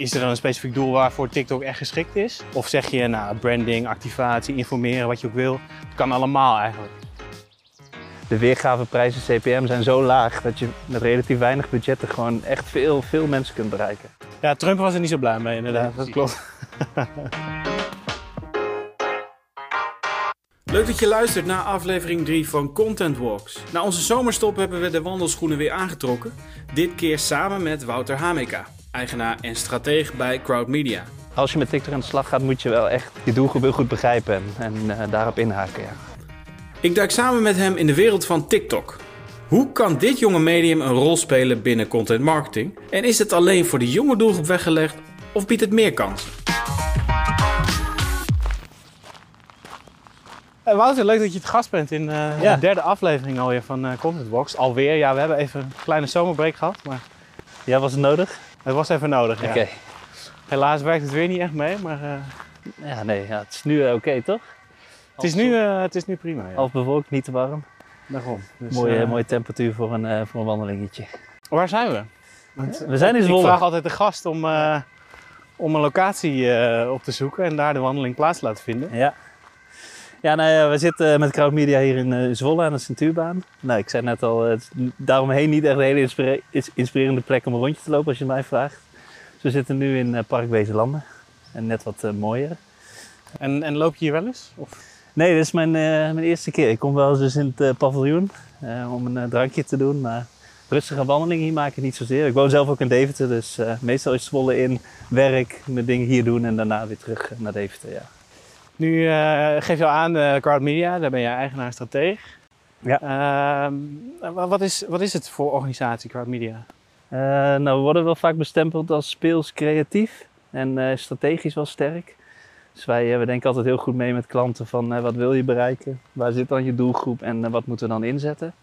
is er dan een specifiek doel waarvoor TikTok echt geschikt is? Of zeg je, nou, branding, activatie, informeren, wat je ook wil. Het kan allemaal eigenlijk. De weergaveprijzen CPM zijn zo laag dat je met relatief weinig budgetten gewoon echt veel, veel mensen kunt bereiken. Ja, Trump was er niet zo blij mee inderdaad, dat klopt. Leuk dat je luistert naar aflevering 3 van Content Walks. Na onze zomerstop hebben we de wandelschoenen weer aangetrokken. Dit keer samen met Wouter Hameka, eigenaar en strateeg bij Crowd Media. Als je met TikTok aan de slag gaat, moet je wel echt je doelgroep heel goed begrijpen en, eh, daarop inhaken. Ja. Ik duik samen met hem in de wereld van TikTok. Hoe kan dit jonge medium een rol spelen binnen content marketing? En is het alleen voor de jonge doelgroep weggelegd of biedt het meer kansen? Eh, Wouter, leuk dat je het gast bent in eh, Ja. de derde aflevering alweer van eh, Content Box. Alweer, ja, we hebben even een kleine zomerbreak gehad, maar Ja, was het nodig? Het was even nodig. Ja. Oké. Helaas werkt het weer niet echt mee, maar eh, Ja, nee, ja, het is nu eh, oké, toch? het, is nu, eh, het is nu prima. Ja. Half bewolkt, niet te warm. Daarom. Dus, mooie, eh, mooie temperatuur voor een, eh, voor een wandelingetje. Waar zijn we? Want, We zijn in ik Zwolle. vraag altijd de gast om, eh, om een locatie eh, op te zoeken en daar de wandeling plaats te laten vinden. Ja. Ja, nou ja, we zitten met Crowd Media hier in eh, Zwolle aan de Centuurbaan. Nou, ik zei net al, het is daaromheen niet echt een hele inspire- inspirerende plek om een rondje te lopen als je het mij vraagt. Dus we zitten nu in eh, Park Wezenlanden. En net wat eh, mooier. En, en loop je hier wel eens? Of? Nee, dit is mijn, eh, mijn eerste keer. Ik kom wel eens dus in het eh, paviljoen eh, om een eh, drankje te doen. Maar rustige wandeling hier maak ik niet zozeer. Ik woon zelf ook in Deventer, dus eh, meestal is Zwolle in werk, mijn dingen hier doen en daarna weer terug naar Deventer. Ja. Nu eh, geef je al aan eh Crowd Media, daar ben je eigenaar en strateeg. Ja. Ehm, wa- wat, is, wat is het voor organisatie Crowd Media? Eh, nou, we worden wel vaak bestempeld als speels creatief en strategisch wel sterk. Dus wij, we denken altijd heel goed mee met klanten van wat wil je bereiken, waar zit dan je doelgroep en wat moeten we dan inzetten.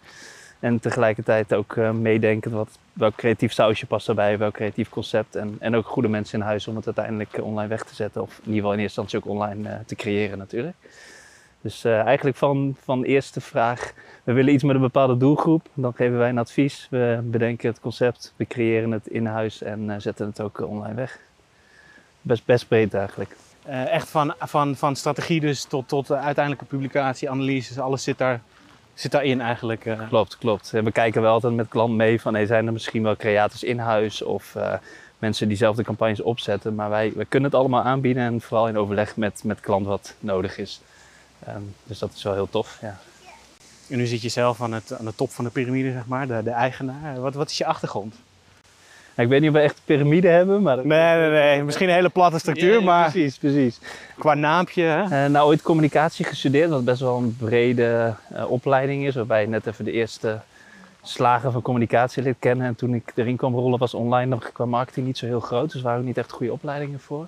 En tegelijkertijd ook eh, meedenken wat, welk creatief sausje past daarbij, welk creatief concept. En, en ook goede mensen in huis om het uiteindelijk eh, online weg te zetten. Of in ieder geval in eerste instantie ook online eh, te creëren natuurlijk. Dus eigenlijk van, van eerste vraag, we willen iets met een bepaalde doelgroep. Dan geven wij een advies, we bedenken het concept, we creëren het in huis en zetten het ook online weg. Best, best breed eigenlijk. Echt van, van, van strategie dus tot, tot de uiteindelijke publicatie, analyses, alles zit, daar, zit daarin eigenlijk. eh. Klopt, klopt. En we kijken wel altijd met klant mee van hey, zijn er misschien wel creators in huis of eh, mensen die zelf de campagnes opzetten. Maar wij, wij kunnen het allemaal aanbieden en vooral in overleg met, met klant wat nodig is. Ehm, dus dat is wel heel tof. Ja. En nu zit je zelf aan, het, aan de top van de piramide, zeg maar, de, de eigenaar. Wat, wat is je achtergrond? Nou, ik weet niet of we echt piramide hebben, maar... Nee, nee, nee. Misschien een hele platte structuur, Ja, maar Precies, precies. qua naampje. Hè? Eh, nou, ooit communicatie gestudeerd, wat best wel een brede eh, opleiding is. Waarbij je net even de eerste slagen van communicatie leert kennen. En toen ik erin kwam rollen was online nog qua marketing niet zo heel groot. Dus waren ook niet echt goede opleidingen voor.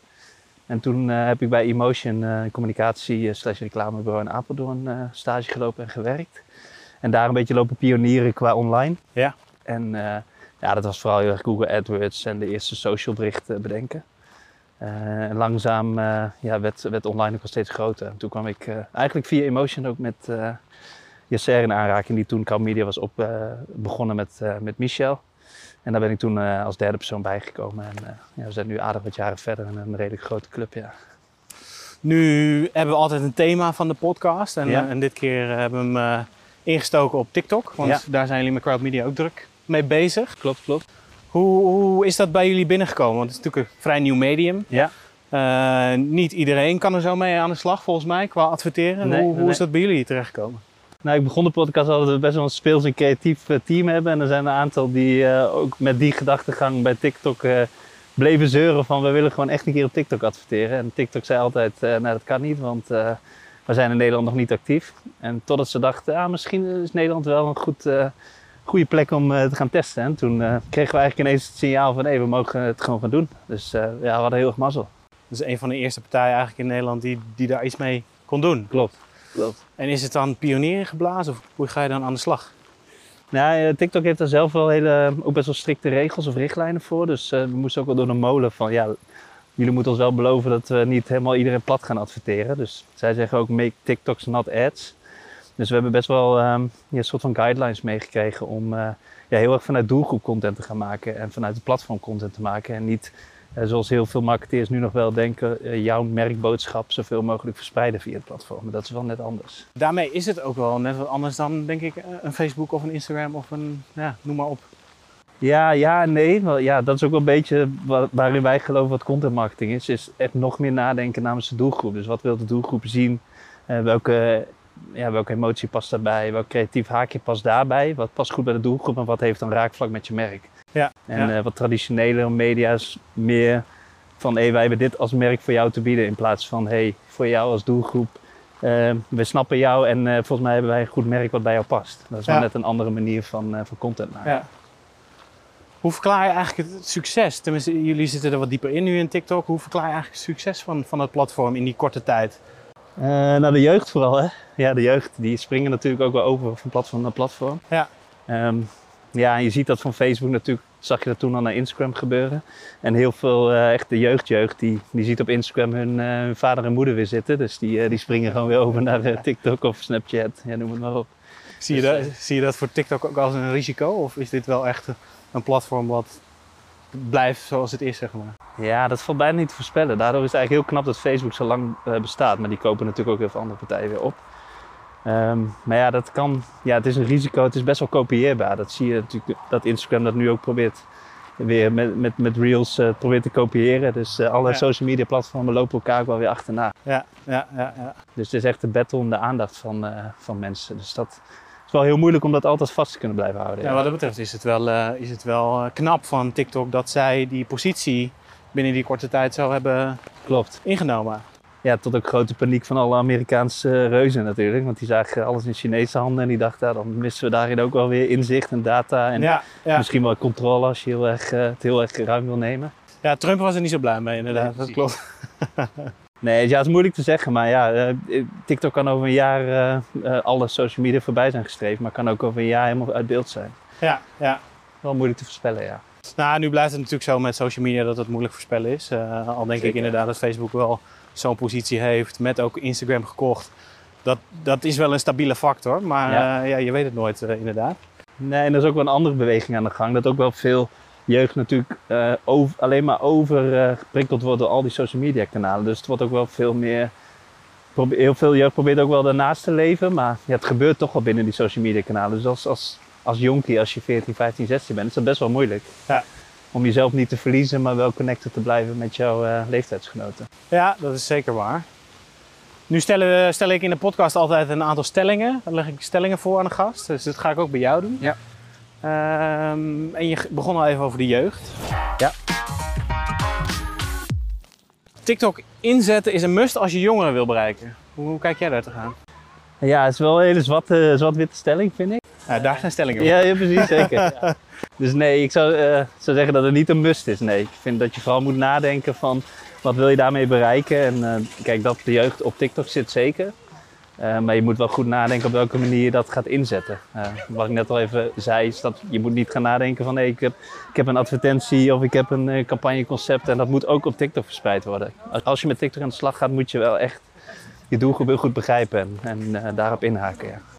En toen eh, heb ik bij Emotion communicatie slash reclamebureau in Apeldoorn stage gelopen en gewerkt. En daar een beetje lopen pionieren qua online. Ja. En ja, dat was vooral heel erg Google AdWords en de eerste social berichten bedenken. Eh, en langzaam eh, ja, werd, werd online ook wel steeds groter. En toen kwam ik eh, eigenlijk via Emotion ook met eh Yasser in aanraking, die toen Crowd Media was op, eh, begonnen met, eh, met Michel. En daar ben ik toen eh, als derde persoon bijgekomen. En eh, ja, we zijn nu aardig wat jaren verder in een redelijk grote club. Ja. Nu hebben we altijd een thema van de podcast. En, Ja. eh, en dit keer hebben we hem eh, ingestoken op TikTok. Want daar zijn jullie met Crowd Media ook druk mee bezig. Klopt, klopt. Hoe, hoe is dat bij jullie binnengekomen? Want het is natuurlijk een vrij nieuw medium. Ja. Eh, niet iedereen kan er zo mee aan de slag, volgens mij, qua adverteren. Nee, hoe, hoe nee. is dat bij jullie terechtgekomen? Nou, ik begon de podcast al dat we best wel een speels en creatief eh, team hebben. En er zijn een aantal die eh, ook met die gedachtegang bij TikTok bleven zeuren van we willen gewoon echt een keer op TikTok adverteren. En TikTok zei altijd, nou dat kan niet, want we zijn in Nederland nog niet actief. En totdat ze dachten, ah, misschien is Nederland wel een goed, goede plek om eh, te gaan testen. En toen eh, kregen we eigenlijk ineens het signaal van nee, we mogen het gewoon gaan doen. Dus eh, ja, we hadden heel erg mazzel. Dus een van de eerste partijen eigenlijk in Nederland die, die daar iets mee kon doen. Klopt. Klopt. En is het dan pionieren geblazen of hoe ga je dan aan de slag? Nou, TikTok heeft daar zelf wel hele, ook best wel strikte regels of richtlijnen voor. Dus eh, we moesten ook wel door de molen van, ja, jullie moeten ons wel beloven dat we niet helemaal iedereen plat gaan adverteren. Dus zij zeggen ook, make TikToks not ads. Dus we hebben best wel ehm, ja, een soort van guidelines meegekregen om eh, ja, heel erg vanuit doelgroep content te gaan maken. En vanuit het platform content te maken. En niet eh, zoals heel veel marketeers nu nog wel denken, eh, jouw merkboodschap zoveel mogelijk verspreiden via het platform. Dat is wel net anders. Daarmee is het ook wel net wat anders dan, denk ik, een Facebook of een Instagram of een, ja, noem maar op. Ja, ja nee. Wel, ja, dat is ook wel een beetje wa- waarin wij geloven wat content marketing is. Is echt nog meer nadenken namens de doelgroep. Dus wat wil de doelgroep zien? Welke, ja, welke emotie past daarbij? Welk creatief haakje past daarbij? Wat past goed bij de doelgroep en wat heeft dan raakvlak met je merk? Ja, En ja. eh, wat traditionele media is meer van hey, wij hebben dit als merk voor jou te bieden. In plaats van hey, voor jou als doelgroep. eh, we snappen jou en eh, volgens mij hebben wij een goed merk wat bij jou past. Dat is wel Ja. net een andere manier van, van content maken. Ja. Hoe verklaar je eigenlijk het succes? Tenminste, jullie zitten er wat dieper in nu in TikTok. Hoe verklaar je eigenlijk het succes van, van het platform in die korte tijd? Eh, nou, de jeugd vooral, hè? Ja, de jeugd die springen natuurlijk ook wel over van platform naar platform. Ja. Ehm, ja, en je ziet dat van Facebook natuurlijk, zag je dat toen al naar Instagram gebeuren. En heel veel, eh, echt de jeugdjeugd, die, die ziet op Instagram hun, eh, hun vader en moeder weer zitten. Dus die, die springen gewoon weer over naar TikTok of Snapchat, ja, noem het maar op. Zie je, Dus, dat, zie je dat voor TikTok ook als een risico? Of is dit wel echt een platform wat blijft zoals het is, zeg maar? Ja, dat valt bijna niet te voorspellen. Daardoor is het eigenlijk heel knap dat Facebook zo lang eh, bestaat. Maar die kopen natuurlijk ook heel veel andere partijen weer op. Ehm, maar ja, dat kan. Ja, het is een risico. Het is best wel kopieerbaar. Dat zie je natuurlijk dat Instagram dat nu ook probeert. Weer met, met, met Reels eh, probeert te kopiëren. Dus eh, alle Ja. social media platformen lopen elkaar ook wel weer achterna. Ja, ja, ja. ja. Dus het is echt een battle om de aandacht van, van mensen. Dus dat is wel heel moeilijk om dat altijd vast te kunnen blijven houden. Ja, ja. wat dat betreft is het wel, is het wel knap van TikTok dat zij die positie binnen die korte tijd zo hebben Klopt. ingenomen. Ja, tot ook grote paniek van alle Amerikaanse reuzen natuurlijk. Want die zagen alles in Chinese handen en die dachten, ja, dan missen we daarin ook wel weer inzicht en data. En ja, ja. misschien wel controle als je heel erg, eh, het heel erg ruim wil nemen. ja, Trump was er niet zo blij mee inderdaad, Nee, dat klopt. Nee, ja, het is moeilijk te zeggen. Maar ja, eh, TikTok kan over een jaar eh, alle social media voorbij zijn gestreefd. Maar kan ook over een jaar helemaal uit beeld zijn. Ja, ja. Wel moeilijk te voorspellen, ja. Nou, nu blijft het natuurlijk zo met social media dat het moeilijk voorspellen is. Eh, al denk ik inderdaad dat Facebook wel zo'n positie heeft, met ook Instagram gekocht. Dat, dat is wel een stabiele factor, maar Ja. ja, ja je weet het nooit eh, inderdaad. Nee, en er is ook wel een andere beweging aan de gang. Dat ook wel veel jeugd natuurlijk eh, over, alleen maar over eh, geprikkeld wordt door al die social media kanalen. Dus het wordt ook wel veel meer. Heel veel jeugd probeert ook wel daarnaast te leven. Maar ja, het gebeurt toch wel binnen die social media kanalen. Dus als, als, als jonkie, als je 14, 15, 16 bent, is dat best wel moeilijk. Ja. Om jezelf niet te verliezen, maar wel connected te blijven met jouw eh, leeftijdsgenoten. Ja, dat is zeker waar. Nu stellen we, stel ik in de podcast altijd een aantal stellingen. Dan leg ik stellingen voor aan de gast. Dus dat ga ik ook bij jou doen. Ja. Ehm, en je begon al even over de jeugd. Ja. TikTok inzetten is een must als je jongeren wil bereiken. Hoe, hoe kijk jij daar tegenaan? Ja, het is wel een hele zwart-witte zwart stelling, vind ik. Ja, daar zijn stellingen voor. Ja, ja precies, zeker. Ja. Dus nee, ik zou, eh, zou zeggen dat het niet een must is. Nee, ik vind dat je vooral moet nadenken van wat wil je daarmee bereiken. En eh, kijk, dat de jeugd op TikTok zit zeker. Eh, maar je moet wel goed nadenken op welke manier je dat gaat inzetten. Wat ik net al even zei, is dat je moet niet gaan nadenken van hey, ik, heb, ik heb een advertentie of ik heb een campagneconcept en dat moet ook op TikTok verspreid worden. Als- je met TikTok aan de slag gaat, moet je wel echt je doelgroep heel goed begrijpen en, en daarop inhaken. Ja.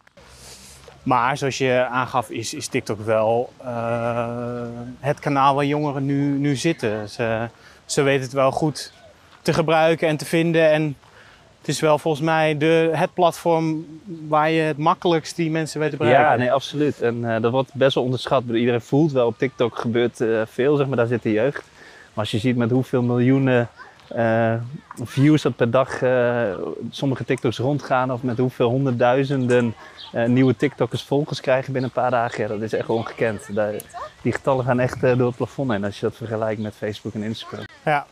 Maar zoals je aangaf, is, is TikTok wel eh, het kanaal waar jongeren nu, nu zitten. Ze, ze weten het wel goed te gebruiken en te vinden. En het is wel volgens mij de, het platform waar je het makkelijkst die mensen weet te bereiken. Ja, nee, absoluut. En eh, dat wordt best wel onderschat. Iedereen voelt wel op TikTok gebeurt eh, veel, zeg maar, daar zit de jeugd. Maar als je ziet met hoeveel miljoenen views dat per dag sommige TikToks rondgaan, of met hoeveel honderdduizenden eh, nieuwe TikTokkers volgers krijgen binnen een paar dagen, ja, dat is echt ongekend. Daar, die getallen gaan echt eh, door het plafond heen als je dat vergelijkt met Facebook en Instagram. Ja.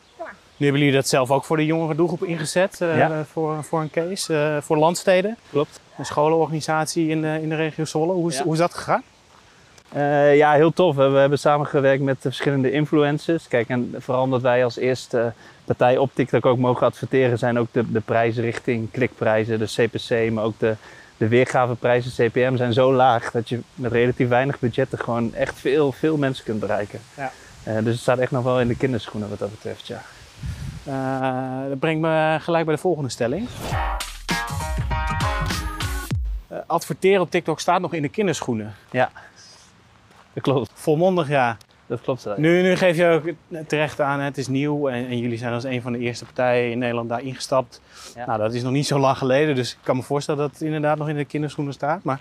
Nu hebben jullie dat zelf ook voor de jongere doelgroep ingezet, eh, Ja. voor, voor een case, voor landsteden. Klopt. Een scholenorganisatie in de, in de regio Zwolle. Hoe is, Ja. hoe is dat gegaan? Ja, heel tof. We hebben samengewerkt met de verschillende influencers. Kijk, en vooral omdat wij als eerste partij op TikTok ook mogen adverteren, zijn ook de, de prijzen richting klikprijzen, de CPC, maar ook de, de weergaveprijzen, CPM, zijn zo laag dat je met relatief weinig budgetten gewoon echt veel, veel mensen kunt bereiken. Ja. Eh, dus het staat echt nog wel in de kinderschoenen wat dat betreft, ja. Eh, dat brengt me gelijk bij de volgende stelling. Eh, adverteren op TikTok staat nog in de kinderschoenen. Dat klopt. Volmondig ja. Dat klopt. Nu, nu geef je ook terecht aan, het is nieuw en, en jullie zijn als een van de eerste partijen in Nederland daar ingestapt. Ja. Nou, dat is nog niet zo lang geleden, dus ik kan me voorstellen dat het inderdaad nog in de kinderschoenen staat. Maar,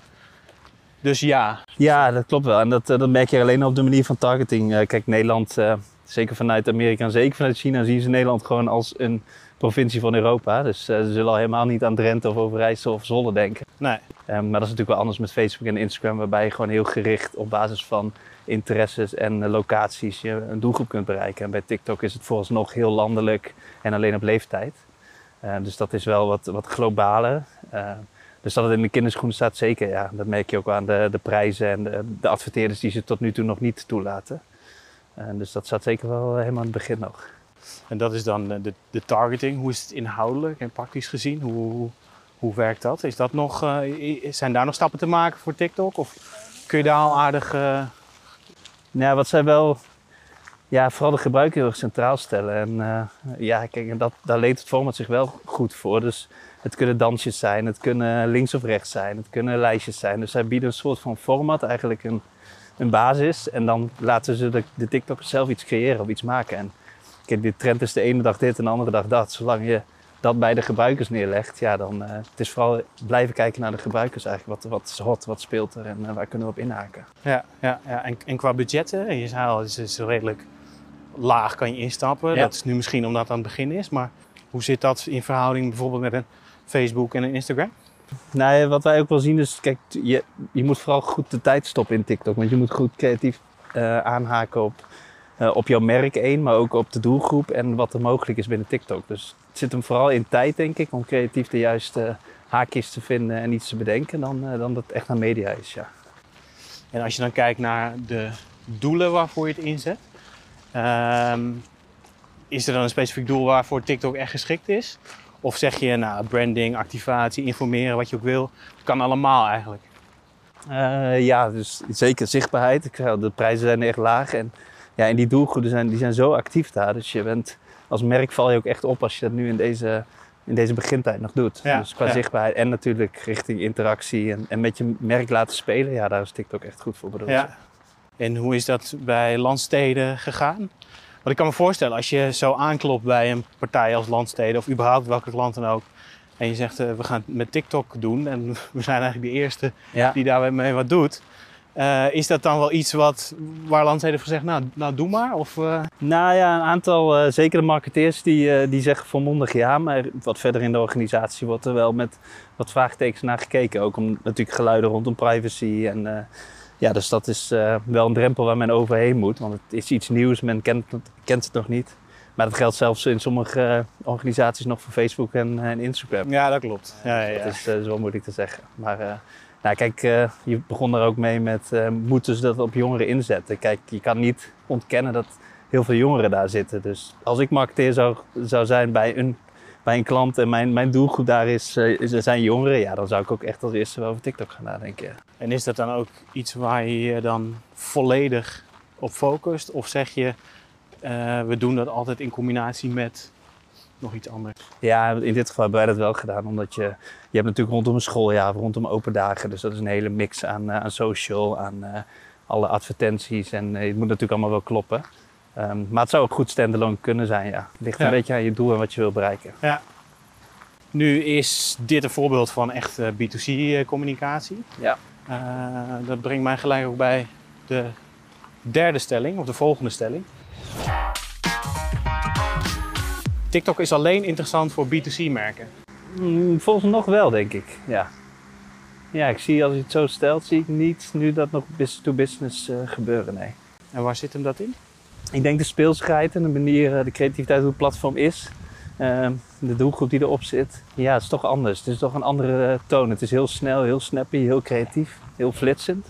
dus ja, Ja, dat klopt wel. En dat, eh, dat merk je alleen op de manier van targeting. Eh, kijk, Nederland, eh, zeker vanuit Amerika en zeker vanuit China, zien ze Nederland gewoon als een provincie van Europa. Dus ze zullen al helemaal niet aan Drenthe of Overijssel of Zwolle denken. nee. Eh, maar dat is natuurlijk wel anders met Facebook en Instagram, waarbij je gewoon heel gericht op basis van interesses en eh, locaties je een doelgroep kunt bereiken. En bij TikTok is het vooralsnog heel landelijk en alleen op leeftijd. Eh, dus dat is wel wat, wat globaler. Eh, dus dat het in de kinderschoenen staat, zeker. Ja, dat merk je ook aan de, de prijzen en de, de adverteerders die ze tot nu toe nog niet toelaten. Dus dat staat zeker wel helemaal in het begin nog. En dat is dan de, de targeting. Hoe is het inhoudelijk en praktisch gezien? Hoe, hoe, hoe werkt dat? Is dat nog, zijn daar nog stappen te maken voor TikTok? Of kun je daar al aardig... Nou, wat zij wel, ja, vooral de gebruiker heel erg centraal stellen. En eh, ja, kijk, dat, daar leent het format zich wel goed voor. Dus het kunnen dansjes zijn, het kunnen links of rechts zijn, het kunnen lijstjes zijn. Dus zij bieden een soort van format, eigenlijk een, een basis. En dan laten ze de, de zelf iets creëren of iets maken. En kijk, de trend is de ene dag dit en de andere dag dat. Zolang je dat bij de gebruikers neerlegt, ja, dan uh, het is vooral blijven kijken naar de gebruikers eigenlijk. Wat, wat is hot, wat speelt er en uh, waar kunnen we op inhaken. Ja, ja, ja. En, en qua budgetten, je zei al, het is, redelijk laag kan je instappen. Ja. Dat is nu misschien omdat het aan het begin is, maar hoe zit dat in verhouding bijvoorbeeld met een Facebook en een Instagram? Nou, ja, wat wij ook wel zien is, kijk, je, je moet vooral goed de tijd stoppen in TikTok. Want je moet goed creatief uh, aanhaken op, uh, op jouw merk één, maar ook op de doelgroep en wat er mogelijk is binnen TikTok. Dus zit hem vooral in tijd, denk ik, om creatief de juiste haakjes te vinden en iets te bedenken dan, uh, dan dat het echt naar media is, ja. En als je dan kijkt naar de doelen waarvoor je het inzet, um, is er dan een specifiek doel waarvoor TikTok echt geschikt is? Of zeg je, nou, branding, activatie, informeren, wat je ook wil, kan allemaal eigenlijk? Uh, ja, dus zeker zichtbaarheid. Ik zei de prijzen zijn echt laag en ja, en die doelgroepen zijn, die zijn zo actief daar. Dus je bent, als merk val je ook echt op als je dat nu in deze, in deze begintijd nog doet. Ja, dus qua ja. zichtbaarheid en natuurlijk richting interactie en, en met je merk laten spelen, ja, daar is TikTok echt goed voor bedoeld. Ja. En hoe is dat bij landsteden gegaan? Want ik kan me voorstellen, als je zo aanklopt bij een partij als landsteden of überhaupt welke klant dan ook. En je zegt, uh, we gaan het met TikTok doen en we zijn eigenlijk de eerste die daarmee wat doet. Uh, is dat dan wel iets wat, waar landsteden van zegt, nou, nou doe maar? Of, uh... Nou ja, een aantal, uh, zeker de marketeers, die, die zeggen volmondig ja. Maar wat verder in de organisatie wordt er wel met wat vraagtekens naar gekeken. Ook om natuurlijk geluiden rondom privacy. En ja, dus dat is wel een drempel waar men overheen moet. Want het is iets nieuws, men kent, kent het nog niet. Maar dat geldt zelfs in sommige organisaties nog voor Facebook en, en Instagram. Ja, dat klopt. Ja, ja, ja. Dat, is, wel moeilijk te zeggen. Maar uh, nou, kijk, uh, je begon er ook mee met uh, moeten ze dat op jongeren inzetten. Kijk, je kan niet ontkennen dat heel veel jongeren daar zitten. Dus als ik marketeer zou, zou zijn bij een, bij een klant en mijn, mijn doelgroep daar is, is, zijn jongeren, ja, dan zou ik ook echt als eerste wel over TikTok gaan nadenken. En is dat dan ook iets waar je je dan volledig op focust? Of zeg je, we doen dat altijd in combinatie met nog iets anders? Ja, in dit geval hebben wij dat wel gedaan. Omdat je, je hebt natuurlijk rondom een schooljaar, rondom open dagen. Dus dat is een hele mix aan, uh, aan social, aan uh, alle advertenties. En het moet natuurlijk allemaal wel kloppen. Um, maar het zou ook goed standalone kunnen zijn, ja. Het ligt Ja. een beetje aan je doel en wat je wil bereiken. Ja. Nu is dit een voorbeeld van echt B2C-communicatie. Ja. Uh, dat brengt mij gelijk ook bij de derde stelling, of de volgende stelling. TikTok is alleen interessant voor B2C-merken. Mm, volgens nog wel, denk ik. Ja. ja, ik zie als je het zo stelt, zie ik niet nu dat nog business-to-business uh, gebeuren, nee. En waar zit hem dat in? Ik denk de speelsheid en de manier, uh, de creativiteit hoe het platform is. Uh, de doelgroep die erop zit. Ja, het is toch anders. Het is toch een andere uh, toon. Het is heel snel, heel snappy, heel creatief, heel flitsend.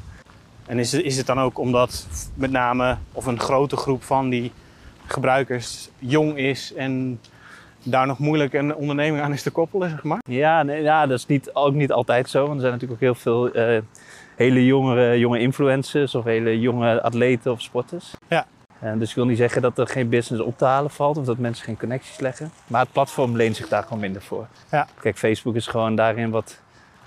En is het, is het dan ook omdat met name of een grote groep van die gebruikers jong is en daar nog moeilijk een onderneming aan is te koppelen, zeg maar? Ja, nee, ja dat is niet, ook niet altijd zo. Want er zijn natuurlijk ook heel veel uh, hele jongere, jonge influencers of hele jonge atleten of sporters. Ja. Uh, dus ik wil niet zeggen dat er geen business op te halen valt of dat mensen geen connecties leggen. Maar het platform leent zich daar gewoon minder voor. Ja. Kijk, Facebook is gewoon daarin wat,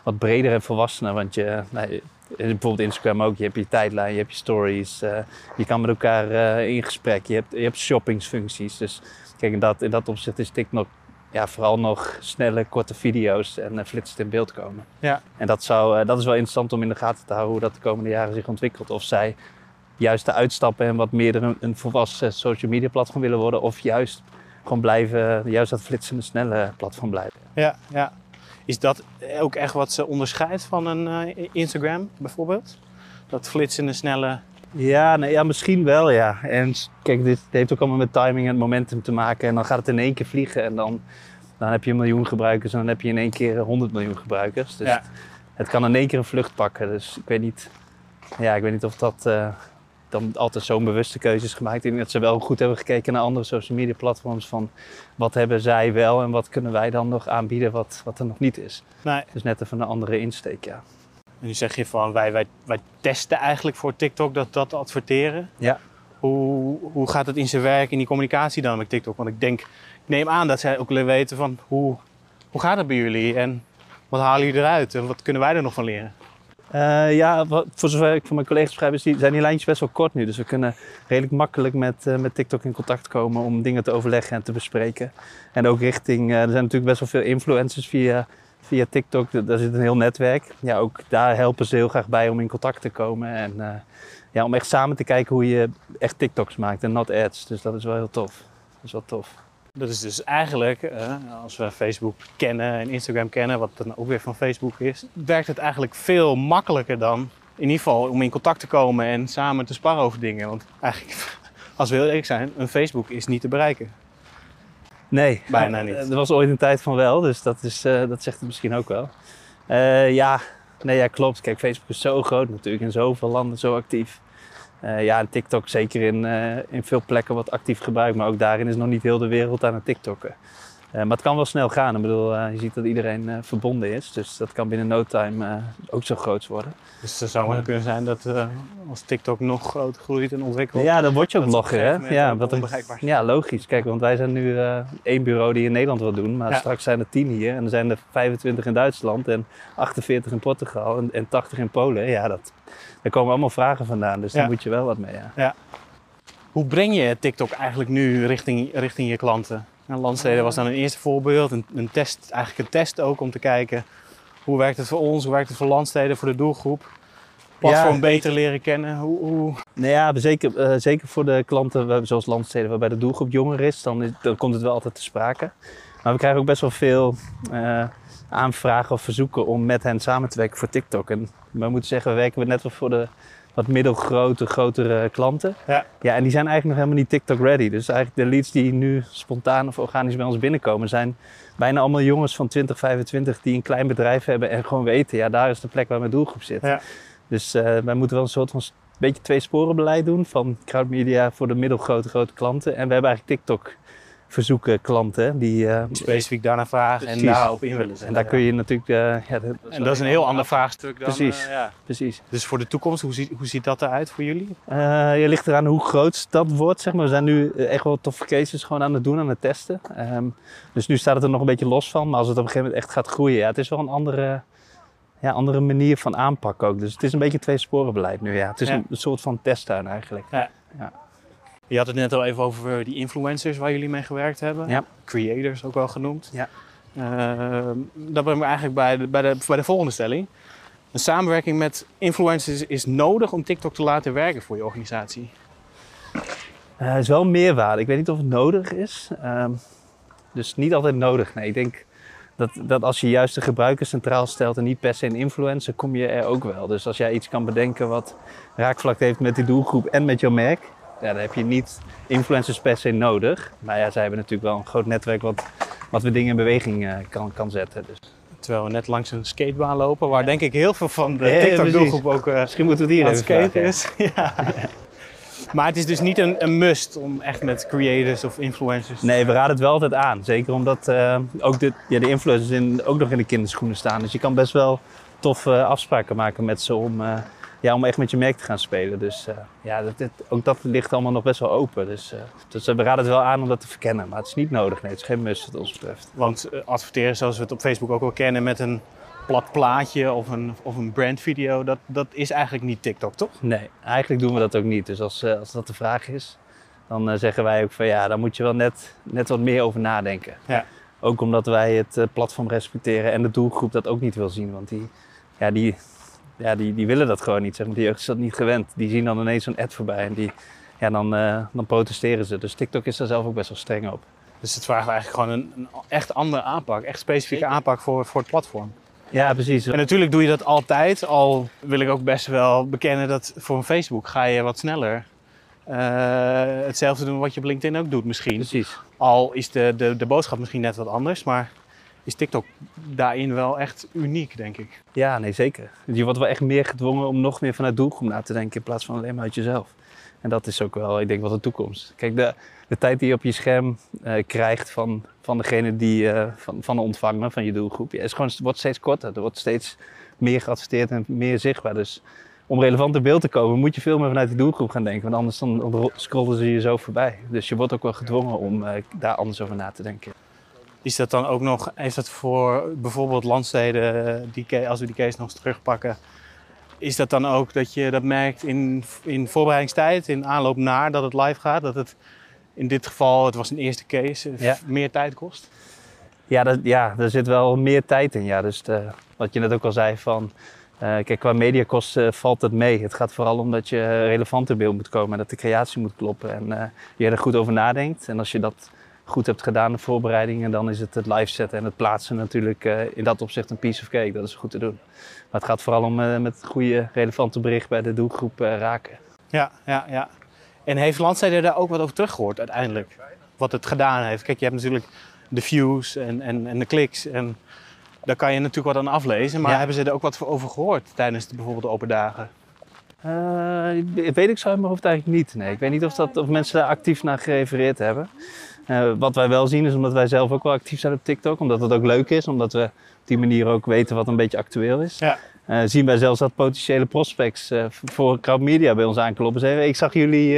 wat breder en volwassener. Want je, nou, bijvoorbeeld Instagram ook. Je hebt je tijdlijn, je hebt je stories. eh, je kan met elkaar eh, in gesprek. Je hebt, je hebt shoppingsfuncties. Dus kijk, in dat, in dat opzicht is TikTok ja, vooral nog snelle, korte video's en uh, flitsend in beeld komen. Ja. En dat, zou, eh, dat is wel interessant om in de gaten te houden hoe dat de komende jaren zich ontwikkelt. Of zij juist de uitstappen en wat meer een, een volwassen social media platform willen worden. Of juist gewoon blijven, juist dat flitsende, snelle platform blijven. Ja, ja. Is dat ook echt wat ze onderscheidt van een eh, Instagram bijvoorbeeld? Dat flitsende, snelle... Ja, nee, ja, misschien wel, ja. En kijk, dit heeft ook allemaal met timing en momentum te maken. En dan gaat het in één keer vliegen en dan, dan heb je een miljoen gebruikers en dan heb je in één keer 100 miljoen gebruikers. Dus Ja. het kan in één keer een vlucht pakken. Dus ik weet niet, ja, ik weet niet of dat eh, dan altijd zo'n bewuste keuze is gemaakt. Ik denk dat ze wel goed hebben gekeken naar andere social media platforms. Van wat hebben zij wel en wat kunnen wij dan nog aanbieden wat, wat er nog niet is. Nee. Dus net even een andere insteek, ja. En nu zeg je van, wij, wij, wij testen eigenlijk voor TikTok dat, dat adverteren. Ja. Hoe, hoe gaat het in zijn werk, in die communicatie dan met TikTok? Want ik denk, ik neem aan dat zij ook willen weten van, hoe, hoe gaat het bij jullie? En wat halen jullie eruit? En wat kunnen wij er nog van leren? Eh, ja, voor zover ik van mijn collega's begrijp, zijn die lijntjes best wel kort nu. Dus we kunnen redelijk makkelijk met, eh, met TikTok in contact komen om dingen te overleggen en te bespreken. En ook richting, eh, er zijn natuurlijk best wel veel influencers via, via TikTok. Daar zit een heel netwerk. Ja, ook daar helpen ze heel graag bij om in contact te komen. En ja, om echt samen te kijken hoe je echt TikToks maakt en not ads. Dus dat is wel heel tof. Is wel tof. Dat is dus eigenlijk, eh, als we Facebook kennen en Instagram kennen, wat dan ook weer van Facebook is, werkt het eigenlijk veel makkelijker dan, in ieder geval, om in contact te komen en samen te sparren over dingen. Want eigenlijk, als we heel eerlijk zijn, een Facebook is niet te bereiken. Nee, Bijna niet. Er was ooit een tijd van wel, dus dat, is, eh, dat zegt het misschien ook wel. Eh, ja, nee, ja, klopt. Kijk, Facebook is zo groot natuurlijk, in zoveel landen zo actief. Eh, ja, en TikTok zeker in, eh, in veel plekken wordt actief gebruikt, maar ook daarin is nog niet heel de wereld aan het TikTokken. Eh, maar het kan wel snel gaan. Ik bedoel, eh, je ziet dat iedereen eh, verbonden is, dus dat kan binnen no time ook zo groot worden. Dus het zou maar kunnen zijn dat als TikTok nog groter groeit en ontwikkelt. Ja, dan word je ook blogger, gegeven hè? Ja, wat ja, logisch. Kijk, want wij zijn nu één bureau die in Nederland wil doen, maar Ja. straks zijn er tien hier en er zijn er 25 in Duitsland en 48 in Portugal en, en 80 in Polen. Ja, dat, daar komen allemaal vragen vandaan, dus Ja. daar moet je wel wat mee. Ja. Hoe breng je TikTok eigenlijk nu richting, richting je klanten? Landsteden was dan een eerste voorbeeld, een, een test, eigenlijk een test ook om te kijken hoe werkt het voor ons, hoe werkt het voor Landsteden, voor de doelgroep. Platform Ja. beter leren kennen. Hoe, hoe... Nou ja, zeker, eh, zeker voor de klanten we- zoals landsteden waarbij de doelgroep jonger is, dan, is, dan komt het wel altijd te sprake. Maar we krijgen ook best wel veel eh, aanvragen of verzoeken om met hen samen te werken voor TikTok. En we moeten zeggen, we werken net wel voor de wat middelgrote, grotere klanten. Ja. ja, en die zijn eigenlijk nog helemaal niet TikTok ready. Dus eigenlijk de leads die nu spontaan of organisch bij ons binnenkomen zijn bijna allemaal jongens van 20, 25 die een klein bedrijf hebben en gewoon weten, ja, daar is de plek waar mijn doelgroep zit. Ja. Dus eh, wij moeten wel een soort van beetje twee sporen beleid doen van crowdmedia voor de middelgrote grote klanten. En we hebben eigenlijk TikTok verzoeken klanten die, eh, specifiek daarna vragen en Precies. daarop in willen zetten. en daar kun je natuurlijk, eh, ja, dat, En dat is een heel ander vraagstuk dan... Precies. eh, ja. precies. Dus voor de toekomst, hoe ziet, hoe ziet dat eruit voor jullie? Je ligt eraan hoe groot dat wordt, zeg maar. We zijn nu echt wel toffe cases gewoon aan het doen, aan het testen. Ehm, dus nu staat het er nog een beetje los van. Maar als het op een gegeven moment echt gaat groeien, ja, het is wel een andere, ja, andere manier van aanpak ook. Dus het is een beetje twee sporen beleid nu, ja. Het is Ja. een, een soort van testtuin eigenlijk. Je had het net al even over die influencers waar jullie mee gewerkt hebben. Ja. Creators ook wel genoemd. Ja. Ehm, dat brengt me eigenlijk bij de, bij, de, bij de volgende stelling. Een samenwerking met influencers is nodig om TikTok te laten werken voor je organisatie. Eh, Het is wel meerwaarde. Ik weet niet of het nodig is. Ehm, dus niet altijd nodig. Nee, ik denk dat, dat als je juist de gebruiker centraal stelt en niet per se een influencer, kom je er ook wel. Dus als jij iets kan bedenken wat raakvlak heeft met die doelgroep en met jouw merk, ja, dan heb je niet influencers per se nodig. Maar ja, zij hebben natuurlijk wel een groot netwerk wat, wat we dingen in beweging eh, kan, kan zetten. Dus Terwijl we net langs een skatebaan lopen, waar denk ik heel veel van de Ja, TikTok-doelgroep ook eh, misschien moeten we het hier even skaten is. Ja. Maar het is dus niet een, een must om echt met creators of influencers... Nee, we raden het wel altijd aan. Zeker omdat eh, ook de, ja, de influencers in, ook nog in de kinderschoenen staan. Dus je kan best wel toffe afspraken maken met ze om, ja, om echt met je merk te gaan spelen. Dus eh, ja, dat, dit- ook dat ligt allemaal nog best wel open. Dus, eh, dus we raden het wel aan om dat te verkennen. Maar het is niet nodig. Nee, het is geen must wat ons betreft. Want eh, adverteren zoals we het op Facebook ook wel kennen met een plat plaatje of een, of een brandvideo, dat, dat is eigenlijk niet TikTok, toch? Nee, eigenlijk doen we dat ook niet. Dus als, als dat de vraag is, dan zeggen wij ook van ja, daar moet je wel net, net wat meer over nadenken. Ja. Ook omdat wij het platform respecteren en de doelgroep dat ook niet wil zien. Want die, ja, die, ja, die, die willen dat gewoon niet. Zeg maar. Die jeugd is dat niet gewend. Die zien dan ineens zo'n ad voorbij en die, ja, dan, eh, dan protesteren ze. Dus TikTok is daar zelf ook best wel streng op. Dus het vraagt eigenlijk gewoon een, een echt andere aanpak, echt specifieke Zeker. aanpak voor, voor het platform. Ja, precies. En natuurlijk doe je dat altijd, al wil ik ook best wel bekennen dat voor een Facebook ga je wat sneller eh, hetzelfde doen wat je op LinkedIn ook doet misschien. Precies. Al is de, de, de boodschap misschien net wat anders, maar is TikTok daarin wel echt uniek, denk ik. Ja, nee, zeker. Je wordt wel echt meer gedwongen om nog meer vanuit doelgroep na te denken in plaats van alleen maar uit jezelf. En dat is ook wel, ik denk, wat de toekomst. Kijk, de, de tijd die je op je scherm eh, krijgt van, van degene die, eh, van, van de ontvanger, van je doelgroep, ja, is gewoon, wordt steeds korter. Er wordt steeds meer geadverteerd en meer zichtbaar. Dus om relevant in beeld te komen, moet je veel meer vanuit die doelgroep gaan denken. Want anders dan scrollen ze je zo voorbij. Dus je wordt ook wel gedwongen om eh, daar anders over na te denken. Is dat dan ook nog, heeft dat voor bijvoorbeeld landsteden, die, als we die case nog eens terugpakken, is dat dan ook dat je dat merkt in, in voorbereidingstijd, in aanloop naar dat het live gaat, dat het in dit geval, het was een eerste case, eh, Ja. meer tijd kost? Ja, dat, ja, er zit wel meer tijd in. Ja. Dus de- wat je net ook al zei van, eh, kijk, qua mediakosten valt het mee. Het gaat vooral om dat je relevant in beeld moet komen en dat de creatie moet kloppen en eh, je er goed over nadenkt. En als je dat goed hebt gedaan, de voorbereidingen, dan is het het live zetten en het plaatsen natuurlijk eh, in dat opzicht een piece of cake. Dat is goed te doen. Maar het gaat vooral om eh, met goede relevante bericht bij de doelgroep eh, raken. Ja, ja, ja. En heeft Landsteden daar ook wat over teruggehoord uiteindelijk? Wat het gedaan heeft. Kijk, je hebt natuurlijk de views en, en, en de kliks. En daar kan je natuurlijk wat aan aflezen. Maar Ja. hebben ze er ook wat voor over gehoord tijdens de, bijvoorbeeld de open dagen? Weet ik zo uit mijn hoofd eigenlijk niet. Nee, ik weet niet of, dat, of mensen daar actief naar gerefereerd hebben. Eh, wat wij wel zien is omdat wij zelf ook wel actief zijn op TikTok. Omdat het ook leuk is. Omdat we op die manier ook weten wat een beetje actueel is. Ja. Eh, zien wij zelfs dat potentiële prospects eh, voor Crowd Media bij ons aankloppen. Zeggen, ik zag jullie,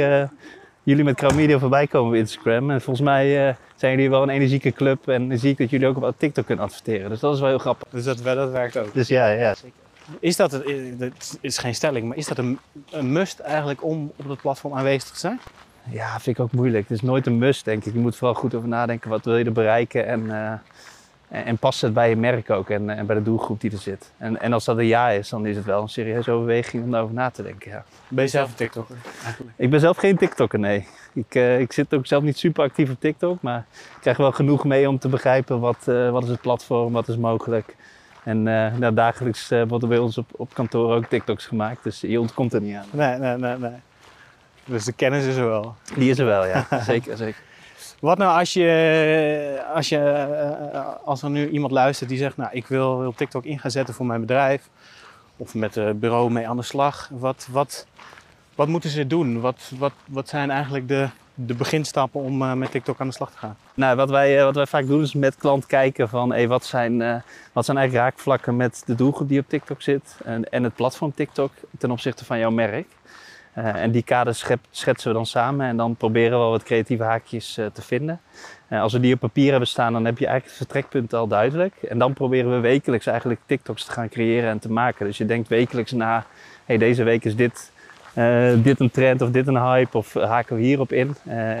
jullie met Crowd Media voorbij komen op Instagram. En volgens mij zijn jullie wel een energieke club. En dan zie ik dat jullie ook op TikTok kunnen adverteren. Dus dat is wel heel grappig. Dus dat, dat werkt ook. Dus ja, ja zeker. Is dat, het het is geen stelling, maar is dat een, een must eigenlijk om op dat platform aanwezig te zijn? Ja, vind ik ook moeilijk. Het is nooit een must, denk ik. Je moet vooral goed over nadenken. Wat wil je er bereiken? En, eh, en, en past het bij je merk ook en, en bij de doelgroep die er zit? En, en als dat een ja is, dan is het wel een serieuze overweging om daarover na te denken. Ja. Ben je zelf een TikToker eigenlijk? Ik ben zelf geen TikToker, nee. Ik, eh, ik zit ook zelf niet super actief op TikTok, maar ik krijg wel genoeg mee om te begrijpen wat, eh, wat is het platform, wat is mogelijk. En nou, dagelijks eh, worden bij ons op, op kantoor ook TikToks gemaakt, dus je ontkomt er niet aan. Nee, nee, nee, nee. Dus de kennis is er wel. Die is er wel, ja. zeker, zeker. Wat nou als je, als je, eh, als er nu iemand luistert die zegt, nou ik wil, wil TikTok in gaan zetten voor mijn bedrijf. Of met het bureau mee aan de slag. Wat, wat, wat moeten ze doen? Wat, wat, wat zijn eigenlijk de, de beginstappen om eh, met TikTok aan de slag te gaan? Nou, wat wij, eh, wat wij vaak doen is met klant kijken van hey, wat, zijn, eh, wat zijn eigenlijk raakvlakken met de doelgroep die op TikTok zit en, en het platform TikTok ten opzichte van jouw merk. Eh, en die kaders schetsen we dan samen en dan proberen we wat creatieve haakjes eh, te vinden. Eh, als we die op papier hebben staan, dan heb je eigenlijk het vertrekpunt al duidelijk. En dan proberen we wekelijks eigenlijk TikToks te gaan creëren en te maken. Dus je denkt wekelijks na, hey, deze week is dit, dit een trend of dit een hype of haken we hierop in.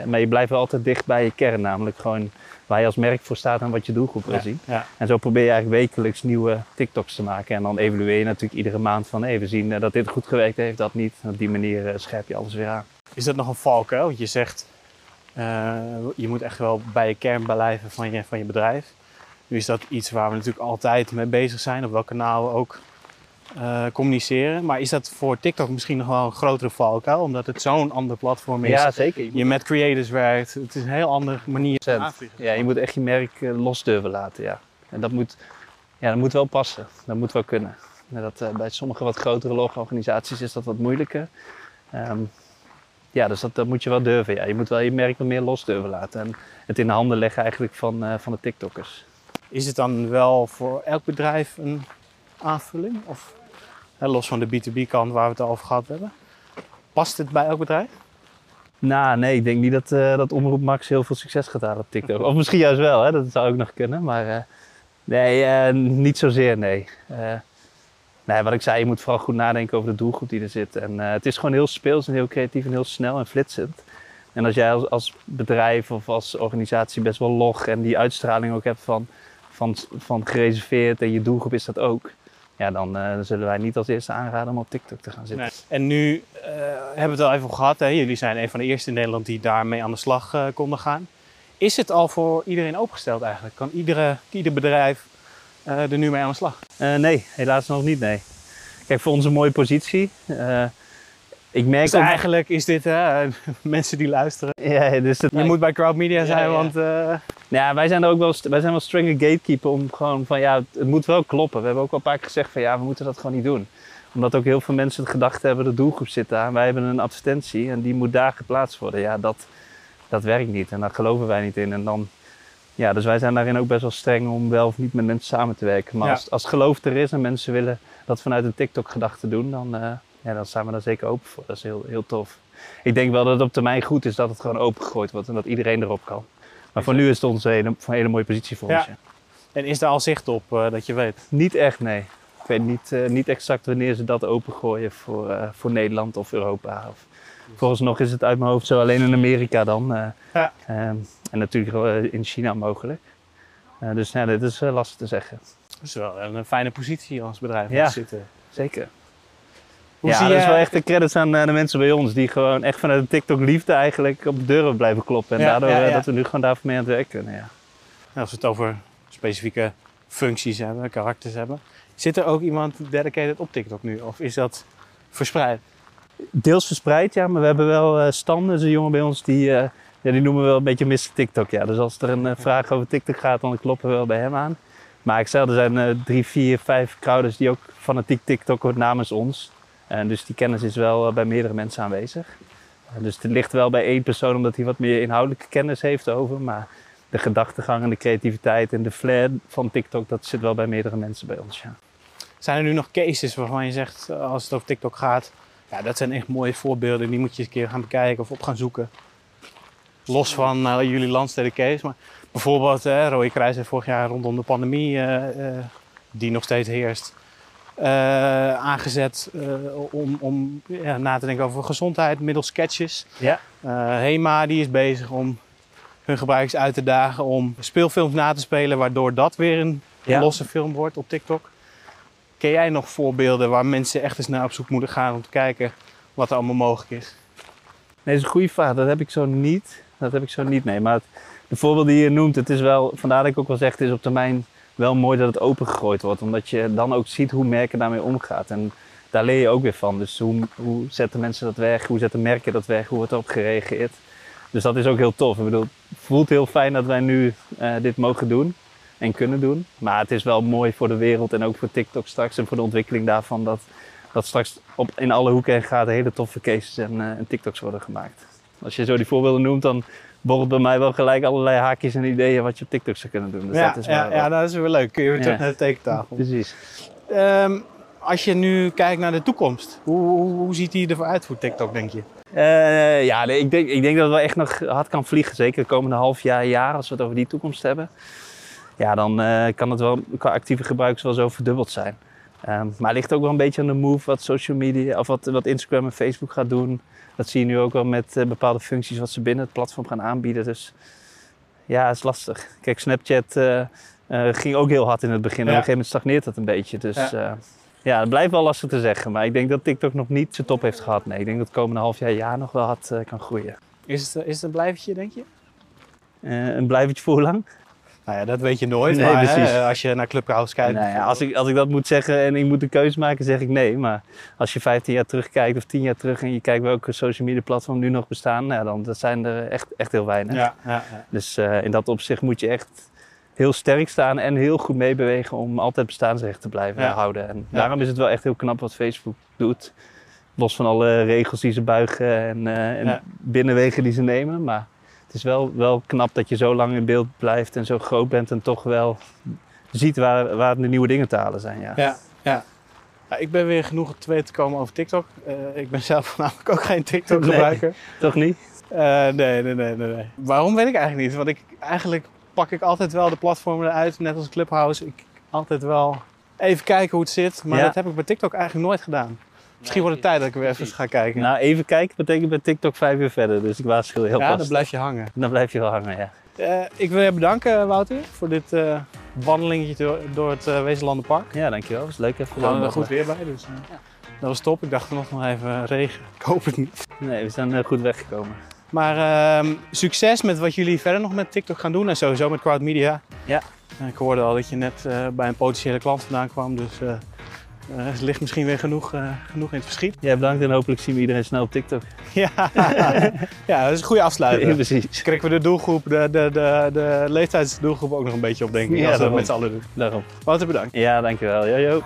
Maar je blijft wel altijd dicht bij je kern, namelijk gewoon waar je als merk voor staat en wat je doelgroep wil zien. Ja. En zo probeer je eigenlijk wekelijks nieuwe TikToks te maken. En dan evalueer je natuurlijk iedere maand van hey, we zien eh, dat dit goed gewerkt heeft, dat niet. En op die manier eh, scherp je alles weer aan. Is dat nog een valkuil? Want je zegt, eh, je moet echt wel bij je kern blijven van je, van je bedrijf. Nu is dat iets waar we natuurlijk altijd mee bezig zijn, op welk kanaal we ook eh, communiceren. Maar is dat voor TikTok misschien nog wel een grotere valkuil, omdat het zo'n ander platform is? zeker. Je met creators werkt, het is een heel andere manier van 100%. aanvliegen. Ja, je moet echt je merk eh, los durven laten, ja. En dat moet, ja, dat moet wel passen. Dat moet wel kunnen. En dat, eh, bij sommige wat grotere organisaties is dat wat moeilijker. Ehm, ja, dus dat, dat moet je wel durven. Ja. Je moet wel je merk wat meer los durven laten. En het in de handen leggen eigenlijk van, van de TikTokkers. Is het dan wel voor elk bedrijf een aanvulling? Of los van de B2B kant waar we het over gehad hebben? Past het bij elk bedrijf? Nou, nee, ik denk niet dat, eh, dat Omroep Max heel veel succes gaat halen op TikTok. Of misschien juist wel, hè? dat zou ook nog kunnen. Maar eh, Nee, eh, niet zozeer, nee. Nee. Wat ik zei, je moet vooral goed nadenken over de doelgroep die er zit. En het is gewoon heel speels en heel creatief en heel snel en flitsend. En als jij als, als bedrijf of als organisatie best wel log en die uitstraling ook hebt van, van, van gereserveerd en je doelgroep is dat ook. Ja, dan, eh, dan zullen wij niet als eerste aanraden om op TikTok te gaan zitten. Nee. En nu eh, hebben we het al even gehad. Hè? Jullie zijn een van de eerste in Nederland die daarmee aan de slag eh, konden gaan. Is het al voor iedereen opengesteld eigenlijk? Kan iedere, ieder bedrijf er nu mee aan de slag? Nee, helaas nog niet, nee. Kijk, voor onze mooie positie. Ik merk Dus eigenlijk is dit hè, mensen die luisteren. Ja, dus Je moet bij Crowd Media zijn, ja. want eh, Ja, wij zijn er ook wel, wij zijn wel strenge gatekeeper om gewoon van ja, het, moet wel kloppen. We hebben ook al een paar keer gezegd van ja, we moeten dat gewoon niet doen. Omdat ook heel veel mensen het gedacht hebben, de doelgroep zit daar. Wij hebben een advertentie en die moet daar geplaatst worden. Ja, dat, dat werkt niet en daar geloven wij niet in. En dan, ja, dus wij zijn daarin ook best wel streng om wel of niet met mensen samen te werken. Maar als, als geloof er is en mensen willen dat vanuit een TikTok gedachte doen, dan, eh, ja, dan staan we daar zeker open voor. Dat is heel, heel tof. Ik denk wel dat het op termijn goed is dat het gewoon opengegooid wordt en dat iedereen erop kan. Maar voor nu is het onze hele, een hele mooie positie voor Ja. ons. ja. en is daar al zicht op eh, dat je weet? Niet echt, nee. Ik weet niet, eh, niet exact wanneer ze dat opengooien voor, eh, voor Nederland of Europa. Of, vooralsnog is het uit mijn hoofd zo alleen in Amerika dan. Ja. ehm, en natuurlijk in China mogelijk. Dus ja, dit is lastig te zeggen. Dat is wel een fijne positie als bedrijf om Ja. te zitten. Zeker. Hoe ja, zie dat is jij- wel echt de credits aan eh, de mensen bij ons. Die gewoon echt vanuit de TikTok liefde eigenlijk op de deuren blijven kloppen. En Ja, daardoor ja, eh, ja. dat we nu gewoon daarvoor mee aan het werk kunnen. Ja. Als we het over specifieke functies hebben, karakters hebben. Zit er ook iemand dedicated op TikTok nu? Of is dat verspreid? Deels verspreid, ja, maar we hebben wel eh Stan, dat is een jongen bij ons, die, eh, ja, die noemen we wel een beetje Mr. TikTok. Ja. Dus als er een vraag over TikTok gaat, dan kloppen we wel bij hem aan. Maar ik zei, er zijn eh, drie, vier, vijf crowders die ook fanatiek TikTok wordt namens ons. En dus die kennis is wel eh, bij meerdere mensen aanwezig. Dus het ligt wel bij één persoon omdat hij wat meer inhoudelijke kennis heeft over. Maar de gedachtegang en de creativiteit en de flair van TikTok, dat zit wel bij meerdere mensen bij ons. Ja. Zijn er nu nog cases waarvan je zegt, eh, als het over TikTok gaat, ja, dat zijn echt mooie voorbeelden, die moet je eens een keer gaan bekijken of op gaan zoeken. Los van eh, jullie landsteden case, maar bijvoorbeeld Kruis heeft vorig jaar rondom de pandemie, die nog steeds heerst, aangezet eh, om, om ja, na te denken over gezondheid middels sketches. Ja. Eh, Hema die is bezig om hun gebruikers uit te dagen om speelfilms na te spelen, waardoor dat weer een Ja. losse film wordt op TikTok. Ken jij nog voorbeelden waar mensen echt eens naar op zoek moeten gaan om te kijken wat er allemaal mogelijk is? Nee, dat is een goede vraag. Dat heb ik zo niet. Dat heb ik zo niet, nee. Maar het, de voorbeelden die je noemt, het is wel, vandaar dat ik ook wel zeg, het is op termijn wel mooi dat het opengegooid wordt. Omdat je dan ook ziet hoe merken daarmee omgaat. En daar leer je ook weer van. Dus hoe, hoe zetten mensen dat weg? Hoe zetten merken dat weg? Hoe wordt erop gereageerd? Dus dat is ook heel tof. Ik bedoel, het voelt heel fijn dat wij nu eh, dit mogen doen en kunnen doen. Maar het is wel mooi voor de wereld en ook voor TikTok straks en voor de ontwikkeling daarvan dat, dat straks op, in alle hoeken en gaten hele toffe cases en, eh, en TikToks worden gemaakt. Als je zo die voorbeelden noemt, dan borrelt bij mij wel gelijk allerlei haakjes en ideeën wat je op TikTok zou kunnen doen. Dus ja, dat is ja, wel- ja, dat is weer leuk. Kun je weer terug naar de tekentafel. Precies. Ehm, als je nu kijkt naar de toekomst, hoe, hoe, hoe ziet die ervoor uit voor TikTok, denk je? Eh, ja, nee, ik, denk, ik denk dat het wel echt nog hard kan vliegen. Zeker de komende half jaar, jaar, als we het over die toekomst hebben. Ja, dan eh, kan het wel qua actieve gebruikers wel zo verdubbeld zijn. Ehm, maar het ligt ook wel een beetje aan de move wat social media, of wat, wat Instagram en Facebook gaat doen. Dat zie je nu ook wel met eh, bepaalde functies wat ze binnen het platform gaan aanbieden. Dus ja, het is lastig. Kijk, Snapchat eh, eh, ging ook heel hard in het begin. En op een gegeven moment stagneert dat een beetje. Dus Ja. ja. het blijft wel lastig te zeggen. Maar ik denk dat TikTok nog niet zijn top heeft gehad. Nee, ik denk dat het komende half jaar, jaar nog wel hard kan groeien. Is het, is het een blijvertje, denk je? Een blijvertje voor hoe lang? Nou ja, dat weet je nooit. Nee, maar hè, precies. als je naar Clubhouse kijkt. Nou ja, als, ik, als ik dat moet zeggen en ik moet een keuze maken, zeg ik nee. Maar als je 15 jaar terugkijkt of 10 jaar terug en je kijkt welke social media platform nu nog bestaan, nou, dan dat zijn er echt, echt heel weinig. Ja, ja. Dus eh, in dat opzicht moet je echt heel sterk staan en heel goed meebewegen om altijd bestaansrecht te blijven houden. En daarom is het wel echt heel knap wat Facebook doet. Los van alle regels die ze buigen en, eh, en binnenwegen die ze nemen. Maar het is wel, wel knap dat je zo lang in beeld blijft en zo groot bent en toch wel ziet waar, waar de nieuwe dingen te halen zijn. Ja. Ja, ja. Ja, ik ben weer genoeg te weten komen over TikTok. Eh, ik ben zelf namelijk ook geen TikTok gebruiker. Toch niet? Eh, nee, nee, nee, nee, nee. Waarom weet ik eigenlijk niet. Want ik eigenlijk pak ik altijd wel de platformen eruit, net als Clubhouse. Ik altijd wel even kijken hoe het zit. Maar Ja. dat heb ik bij TikTok eigenlijk nooit gedaan. Misschien wordt het tijd dat ik weer even ga kijken. Nou, even kijken betekent bij TikTok vijf uur verder. Dus ik waarschuw heel ja, vast. dan blijf je hangen. Dan blijf je wel hangen, ja. Eh, ik wil je bedanken, Wouter, voor dit eh wandelingetje door, door het uh, Wezenlandenpark. Ja, dankjewel. Was leuk even. Er kwam er goed weer bij, dus eh, dat was top. Ik dacht er nog nog even regen. Ik hoop het niet. Nee, we zijn goed weggekomen. Maar ehm, succes met wat jullie verder nog met TikTok gaan doen en sowieso met crowd media. Ja. Ik hoorde al dat je net eh, bij een potentiële klant vandaan kwam, dus er ligt misschien weer genoeg, eh, genoeg in het verschiet. Ja, bedankt en hopelijk zien we iedereen snel op TikTok. ja. ja, dat is een goede afsluiting. precies. Krikken we de doelgroep, de, de, de, de leeftijdsdoelgroep ook nog een beetje op, denk ik. Ja, als we dat met z'n allen doen. Daarom. Wouter, bedankt. Ja, dankjewel. Yo.